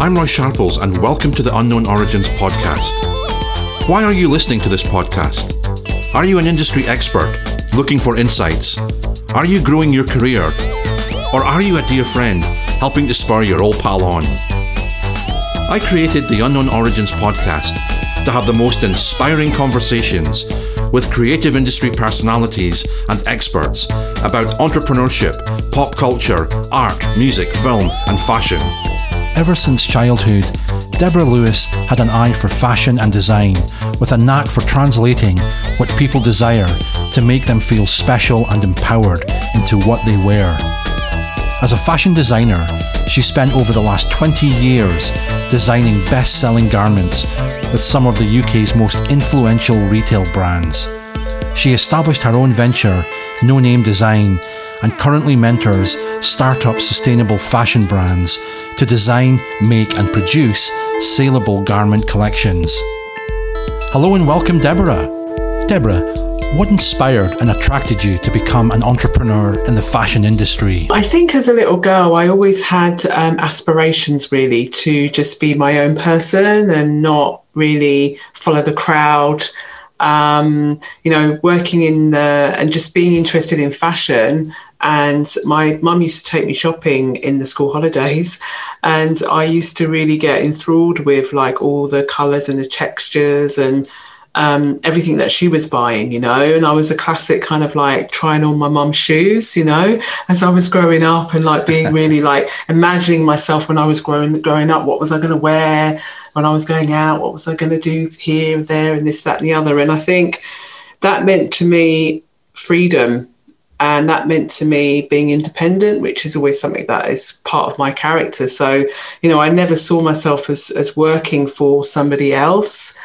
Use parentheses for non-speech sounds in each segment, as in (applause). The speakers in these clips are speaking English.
I'm Roy Sharples, and welcome to the Unknown Origins podcast. Why are you listening to this podcast? Are you an industry expert looking for insights? Are you growing your career? Or are you a dear friend helping to spur your old pal on? I created the Unknown Origins podcast to have the most inspiring conversations with creative industry personalities and experts about entrepreneurship, pop culture, art, music, film, and fashion. Ever since childhood, Deborah Lewis had an eye for fashion and design, with a knack for translating what people desire to make them feel special and empowered into what they wear. As a fashion designer, she spent over the last 20 years designing best selling garments with some of the UK's most influential retail brands. She established her own venture, No Name Design, and currently mentors startup sustainable fashion brands to design, make, and produce saleable garment collections. Hello and welcome, Deborah. Deborah, what inspired and attracted you to become an entrepreneur in the fashion industry? I think as a little girl, I always had um, aspirations really to just be my own person and not really follow the crowd. Um, you know, working in the and just being interested in fashion and my mum used to take me shopping in the school holidays. And I used to really get enthralled with like all the colours and the textures and um, everything that she was buying, you know. And I was a classic kind of like trying on my mum's shoes, you know, as I was growing up and like being (laughs) really like imagining myself when I was growing growing up, what was I going to wear when I was going out, what was I going to do here, there, and this, that, and the other. And I think that meant to me freedom and that meant to me being independent which is always something that is part of my character so you know i never saw myself as as working for somebody else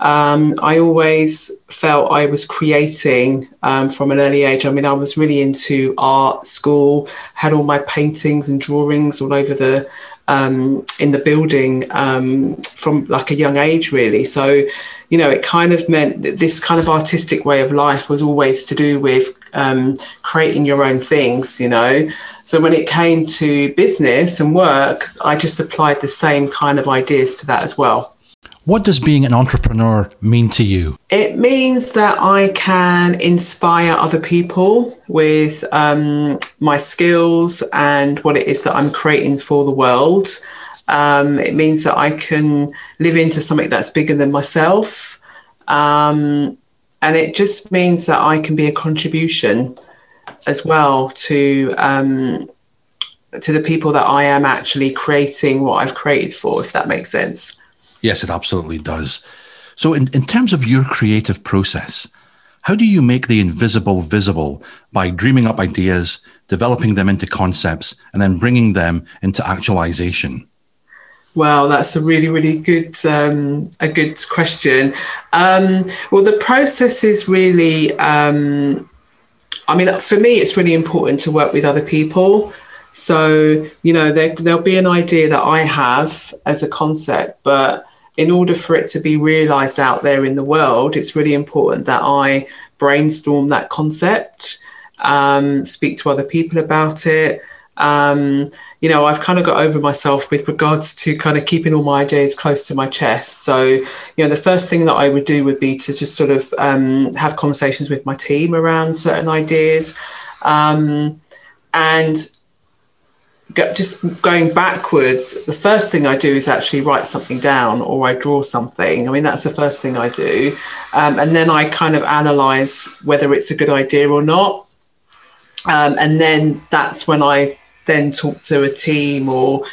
um, I always felt I was creating um, from an early age. I mean, I was really into art school, had all my paintings and drawings all over the um, in the building um, from like a young age, really. So, you know, it kind of meant that this kind of artistic way of life was always to do with um, creating your own things, you know. So when it came to business and work, I just applied the same kind of ideas to that as well. What does being an entrepreneur mean to you? It means that I can inspire other people with um, my skills and what it is that I'm creating for the world. Um, it means that I can live into something that's bigger than myself. Um, and it just means that I can be a contribution as well to um, to the people that I am actually creating what I've created for, if that makes sense. Yes, it absolutely does. So, in, in terms of your creative process, how do you make the invisible visible by dreaming up ideas, developing them into concepts, and then bringing them into actualization? Well, that's a really, really good um, a good question. Um, well, the process is really. Um, I mean, for me, it's really important to work with other people. So, you know, there, there'll be an idea that I have as a concept, but in order for it to be realized out there in the world, it's really important that I brainstorm that concept, um, speak to other people about it. Um, you know, I've kind of got over myself with regards to kind of keeping all my ideas close to my chest. So, you know, the first thing that I would do would be to just sort of um, have conversations with my team around certain ideas. Um, and just going backwards, the first thing I do is actually write something down or I draw something. I mean, that's the first thing I do. Um, and then I kind of analyze whether it's a good idea or not. Um, and then that's when I then talk to a team or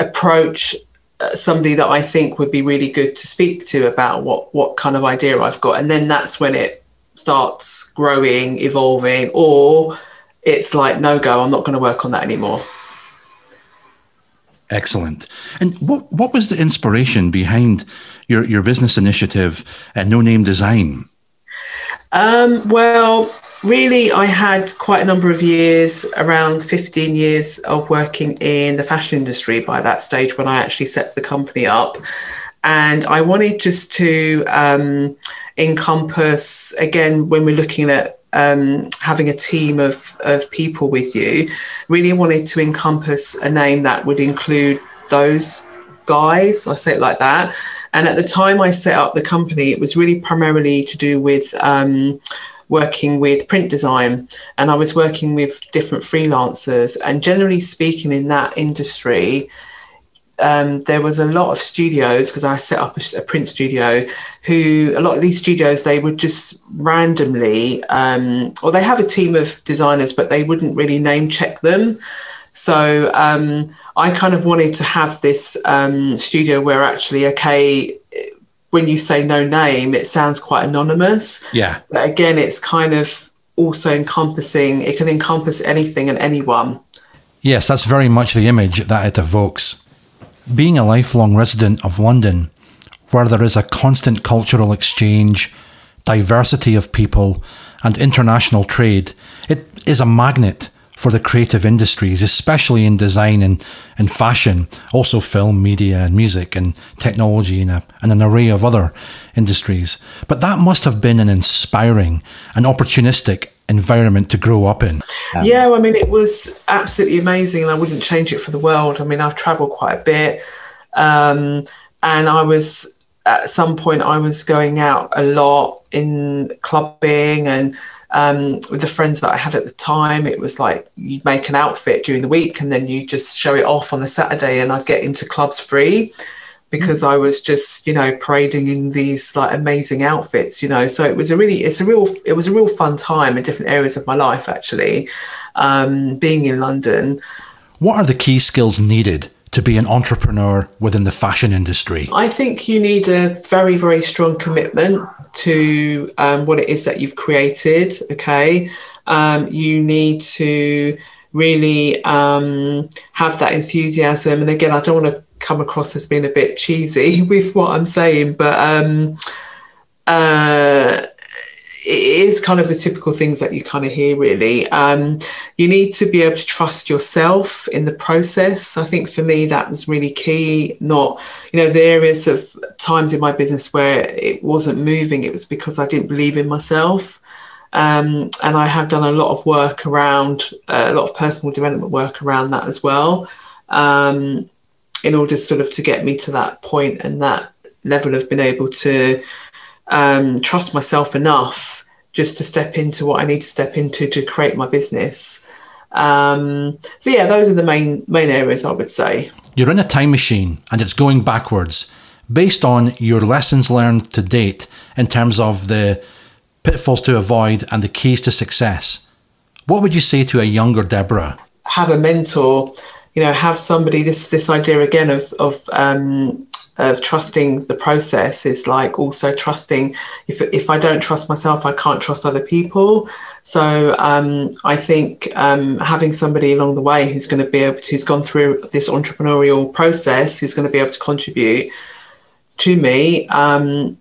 approach uh, somebody that I think would be really good to speak to about what, what kind of idea I've got. And then that's when it starts growing, evolving, or it's like, no go, I'm not going to work on that anymore. Excellent. And what what was the inspiration behind your your business initiative, uh, No Name Design? Um, well, really, I had quite a number of years, around 15 years of working in the fashion industry by that stage when I actually set the company up. And I wanted just to um, encompass, again, when we're looking at um, having a team of, of people with you, really wanted to encompass a name that would include those guys. I say it like that. And at the time I set up the company, it was really primarily to do with um, working with print design. And I was working with different freelancers. And generally speaking, in that industry, um, there was a lot of studios because I set up a, a, print studio. Who a lot of these studios they would just randomly, um, or they have a team of designers, but they wouldn't really name check them. So um, I kind of wanted to have this um, studio where actually, okay, when you say no name, it sounds quite anonymous. Yeah. But again, it's kind of also encompassing. It can encompass anything and anyone. Yes, that's very much the image that it evokes. Being a lifelong resident of London, where there is a constant cultural exchange, diversity of people, and international trade, it is a magnet for the creative industries, especially in design and, and fashion, also film, media, and music, and technology, and, a, and an array of other industries. But that must have been an inspiring and opportunistic environment to grow up in. Um, yeah, I mean, it was absolutely amazing, and I wouldn't change it for the world. I mean, I've travelled quite a bit, um, and I was at some point I was going out a lot in clubbing and. Um, with the friends that I had at the time, it was like you'd make an outfit during the week and then you just show it off on the Saturday, and I'd get into clubs free because I was just, you know, parading in these like amazing outfits, you know. So it was a really, it's a real, it was a real fun time in different areas of my life, actually, um, being in London. What are the key skills needed to be an entrepreneur within the fashion industry? I think you need a very, very strong commitment to um, what it is that you've created. Okay. Um, you need to really um, have that enthusiasm. And again, I don't want to come across as being a bit cheesy (laughs) with what I'm saying, but um, uh, it is kind of the typical things that you kind of hear, really. Um, you need to be able to trust yourself in the process. I think for me, that was really key. Not, you know, the areas of times in my business where it wasn't moving, it was because I didn't believe in myself. Um, and I have done a lot of work around, uh, a lot of personal development work around that as well. Um, in order sort of to get me to that point and that level of being able to um, trust myself enough just to step into what I need to step into to create my business. Um, so yeah, those are the main main areas I would say. You're in a time machine and it's going backwards. Based on your lessons learned to date in terms of the pitfalls to avoid and the keys to success, what would you say to a younger Deborah? Have a mentor you know have somebody this this idea again of of um, of trusting the process is like also trusting if if I don't trust myself I can't trust other people. So um, I think um, having somebody along the way who's going to be able to who's gone through this entrepreneurial process who's going to be able to contribute to me um,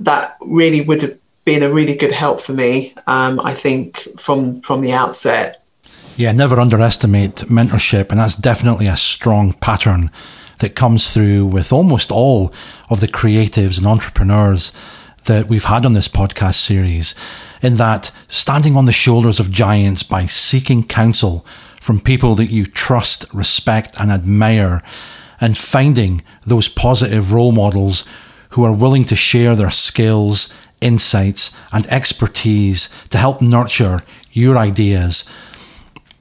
that really would have been a really good help for me um, I think from from the outset. Yeah, never underestimate mentorship, and that's definitely a strong pattern that comes through with almost all of the creatives and entrepreneurs that we've had on this podcast series. In that, standing on the shoulders of giants by seeking counsel from people that you trust, respect, and admire, and finding those positive role models who are willing to share their skills, insights, and expertise to help nurture your ideas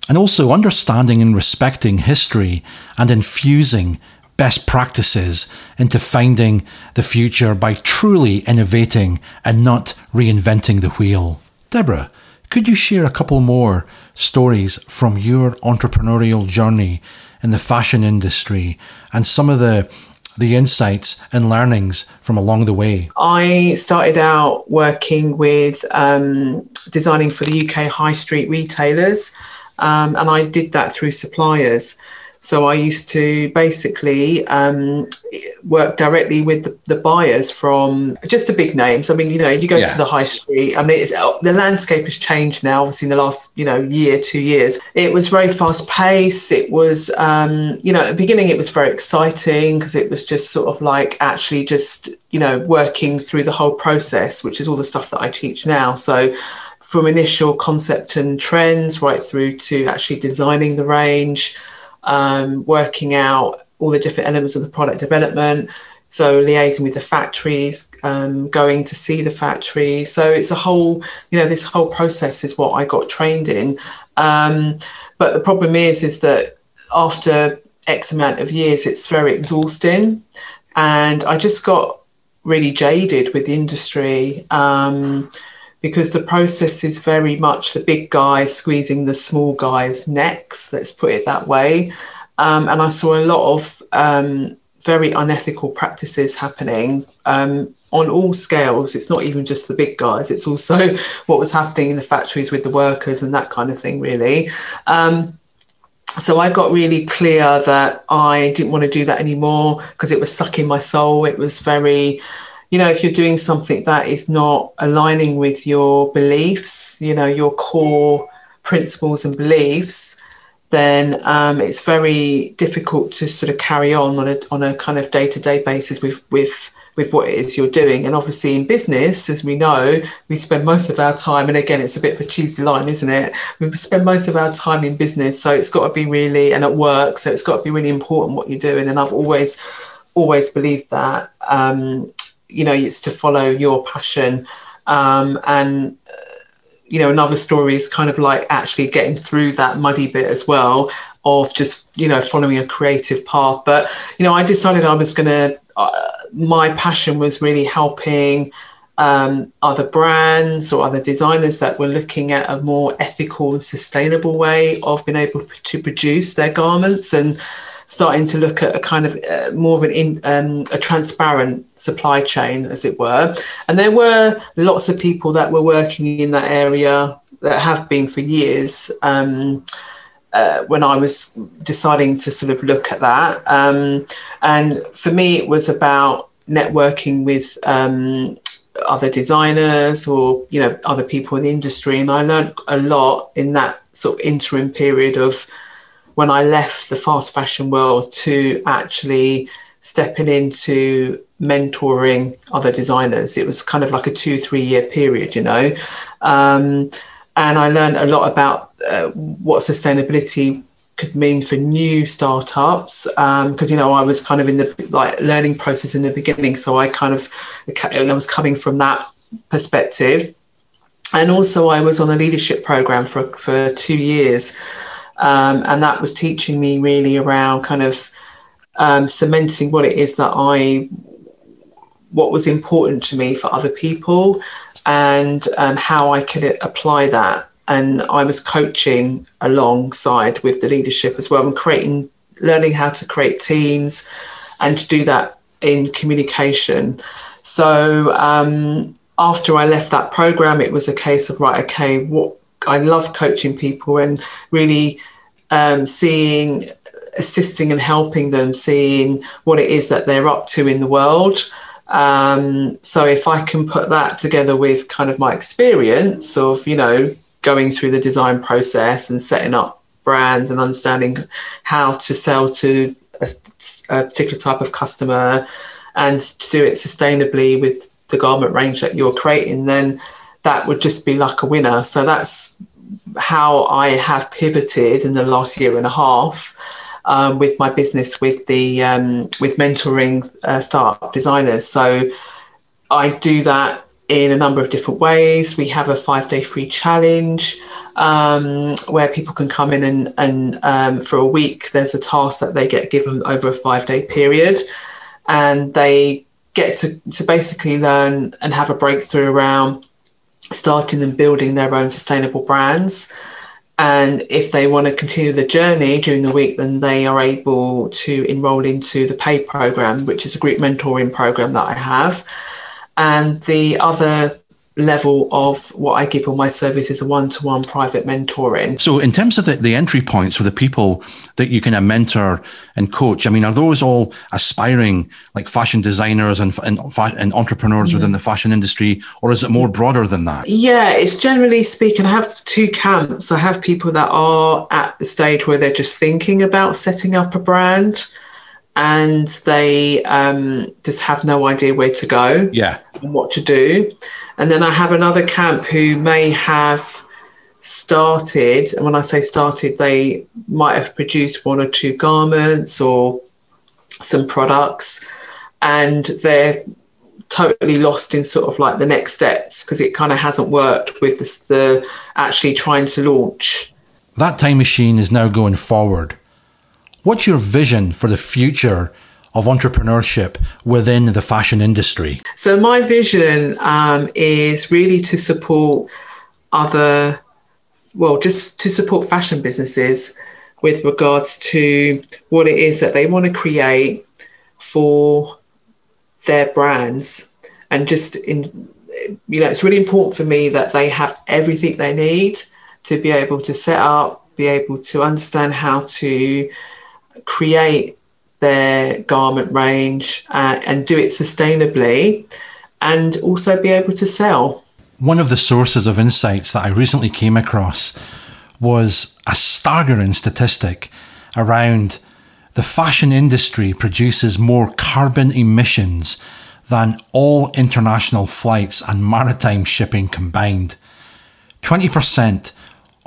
and also understanding and respecting history and infusing best practices into finding the future by truly innovating and not reinventing the wheel. Deborah, could you share a couple more stories from your entrepreneurial journey in the fashion industry and some of the the insights and learnings from along the way? I started out working with um, designing for the UK high street retailers um, and I did that through suppliers. So I used to basically um, work directly with the, the, buyers from just the big names. I mean, you know, you go yeah. to the high street. I mean, the landscape has changed now. Obviously, in the last you know year, two years, it was very fast paced. It was, um, you know, at the beginning, it was very exciting because it was just sort of like actually just you know working through the whole process, which is all the stuff that I teach now. So from initial concept and trends right through to actually designing the range, um, working out all the different elements of the product development. So liaising with the factories, um, going to see the factories. So it's a whole, you know, this whole process is what I got trained in. Um, but the problem is, is that after X amount of years, it's very exhausting, and I just got really jaded with the industry. Um, because the process is very much the big guys squeezing the small guys' necks, let's put it that way. Um, and I saw a lot of um, very unethical practices happening um, on all scales. It's not even just the big guys, it's also (laughs) what was happening in the factories with the workers and that kind of thing, really. Um, so I got really clear that I didn't want to do that anymore because it was sucking my soul. It was very, you know, if you're doing something that is not aligning with your beliefs, you know, your core principles and beliefs, then um, it's very difficult to sort of carry on on a, on a kind of day to day basis with, with, with what it is you're doing. And obviously, in business, as we know, we spend most of our time, and again, it's a bit of a cheesy line, isn't it? We spend most of our time in business, so it's got to be really, and at work, so it's got to be really important what you're doing. And I've always, always believed that, um, you know, it's to follow your passion. Um, and you know, another story is kind of like actually getting through that muddy bit as well of just, you know, following a creative path. But, you know, I decided I was going to, uh, my passion was really helping um, other brands or other designers that were looking at a more ethical and sustainable way of being able to produce their garments and starting to look at a kind of uh, more of an in, um, a transparent supply chain, as it were. And there were lots of people that were working in that area that have been for years. Um, uh, when I was deciding to sort of look at that, um, and for me, it was about networking with um, other designers or you know other people in the industry, and I learned a lot in that sort of interim period of when I left the fast fashion world to actually stepping into mentoring other designers. It was kind of like a two, three year period, you know. Um, and I learned a lot about uh, what sustainability could mean for new startups because um, you know I was kind of in the like learning process in the beginning, so I kind of I was coming from that perspective, and also I was on a leadership program for for two years, um, and that was teaching me really around kind of um, cementing what it is that I, what was important to me for other people and um, how I could apply that. And I was coaching alongside with the leadership as well and creating, learning how to create teams and to do that in communication. So um, after I left that program, it was a case of, right, okay, what I love coaching people and really um, seeing, assisting and helping them, seeing what it is that they're up to in the world. Um, so if I can put that together with kind of my experience of, you know, going through the design process and setting up brands and understanding how to sell to a, a particular type of customer and to do it sustainably with the garment range that you're creating, then that would just be like a winner. So that's how I have pivoted in the last year and a half um, with my business with the um, with mentoring uh, startup designers. So I do that in a number of different ways. We have a five day free challenge um, where people can come in and, and um, for a week, there's a task that they get given over a five day period. And they get to, to basically learn and have a breakthrough around starting and building their own sustainable brands. And if they want to continue the journey during the week, then they are able to enroll into the PAID program, which is a group mentoring program that I have. And the other level of what I give all my services, a one-to-one private mentoring. So in terms of the, the entry points for the people that you kind of mentor and coach, I mean, are those all aspiring like fashion designers and, and, and entrepreneurs mm-hmm. within the fashion industry, or is it more broader than that? Yeah, it's generally speaking, I have two camps. I have people that are at the stage where they're just thinking about setting up a brand and they um, just have no idea where to go yeah. and what to do. And then I have another camp who may have started, and when I say started, they might have produced one or two garments or some products and they're totally lost in sort of like the next steps because it kind of hasn't worked with this, the actually trying to launch. That time machine is now going forward. What's your vision for the future of entrepreneurship within the fashion industry? So, my vision um, is really to support other, well, just to support fashion businesses with regards to what it is that they want to create for their brands and just in you know it's really important for me that they have everything they need to be able to set up be able to understand how to create their garment range uh, and do it sustainably and also be able to sell one of the sources of insights that i recently came across was a staggering statistic around the fashion industry produces more carbon emissions than all international flights and maritime shipping combined. 20%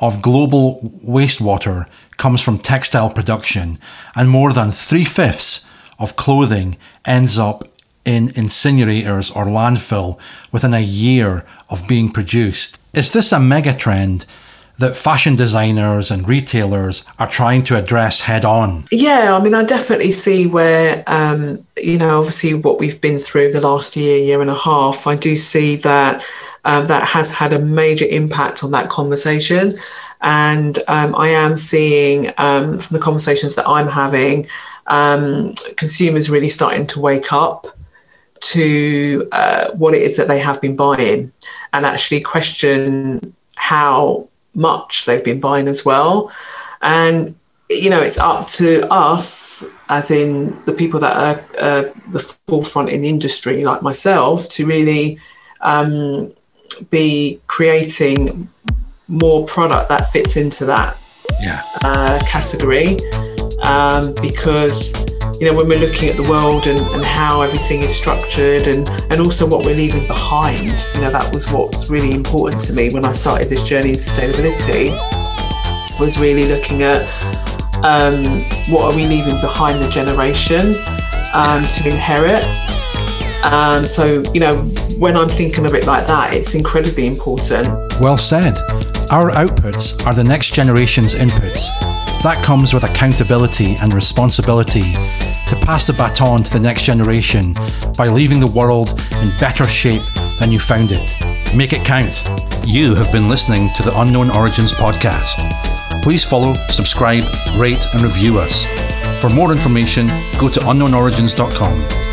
of global wastewater comes from textile production, and more than three fifths of clothing ends up in incinerators or landfill within a year of being produced. Is this a mega trend that fashion designers and retailers are trying to address head on? Yeah, I mean, I definitely see where, um, you know, obviously what we've been through the last year, year and a half, I do see that um, that has had a major impact on that conversation. And um, I am seeing um, from the conversations that I'm having, um, consumers really starting to wake up to uh, what it is that they have been buying and actually question how much they've been buying as well. And you know, it's up to us, as in the people that are uh, the forefront in the industry, like myself, to really um, be creating more product that fits into that yeah. uh, category. Um, because you know when we're looking at the world and, and how everything is structured and and also what we're leaving behind you know that was what's really important to me when i started this journey in sustainability was really looking at um, what are we leaving behind the generation um, to inherit um, so you know when i'm thinking of it like that it's incredibly important well said our outputs are the next generation's inputs that comes with accountability and responsibility to pass the baton to the next generation by leaving the world in better shape than you found it. Make it count. You have been listening to the Unknown Origins podcast. Please follow, subscribe, rate, and review us. For more information, go to unknownorigins.com.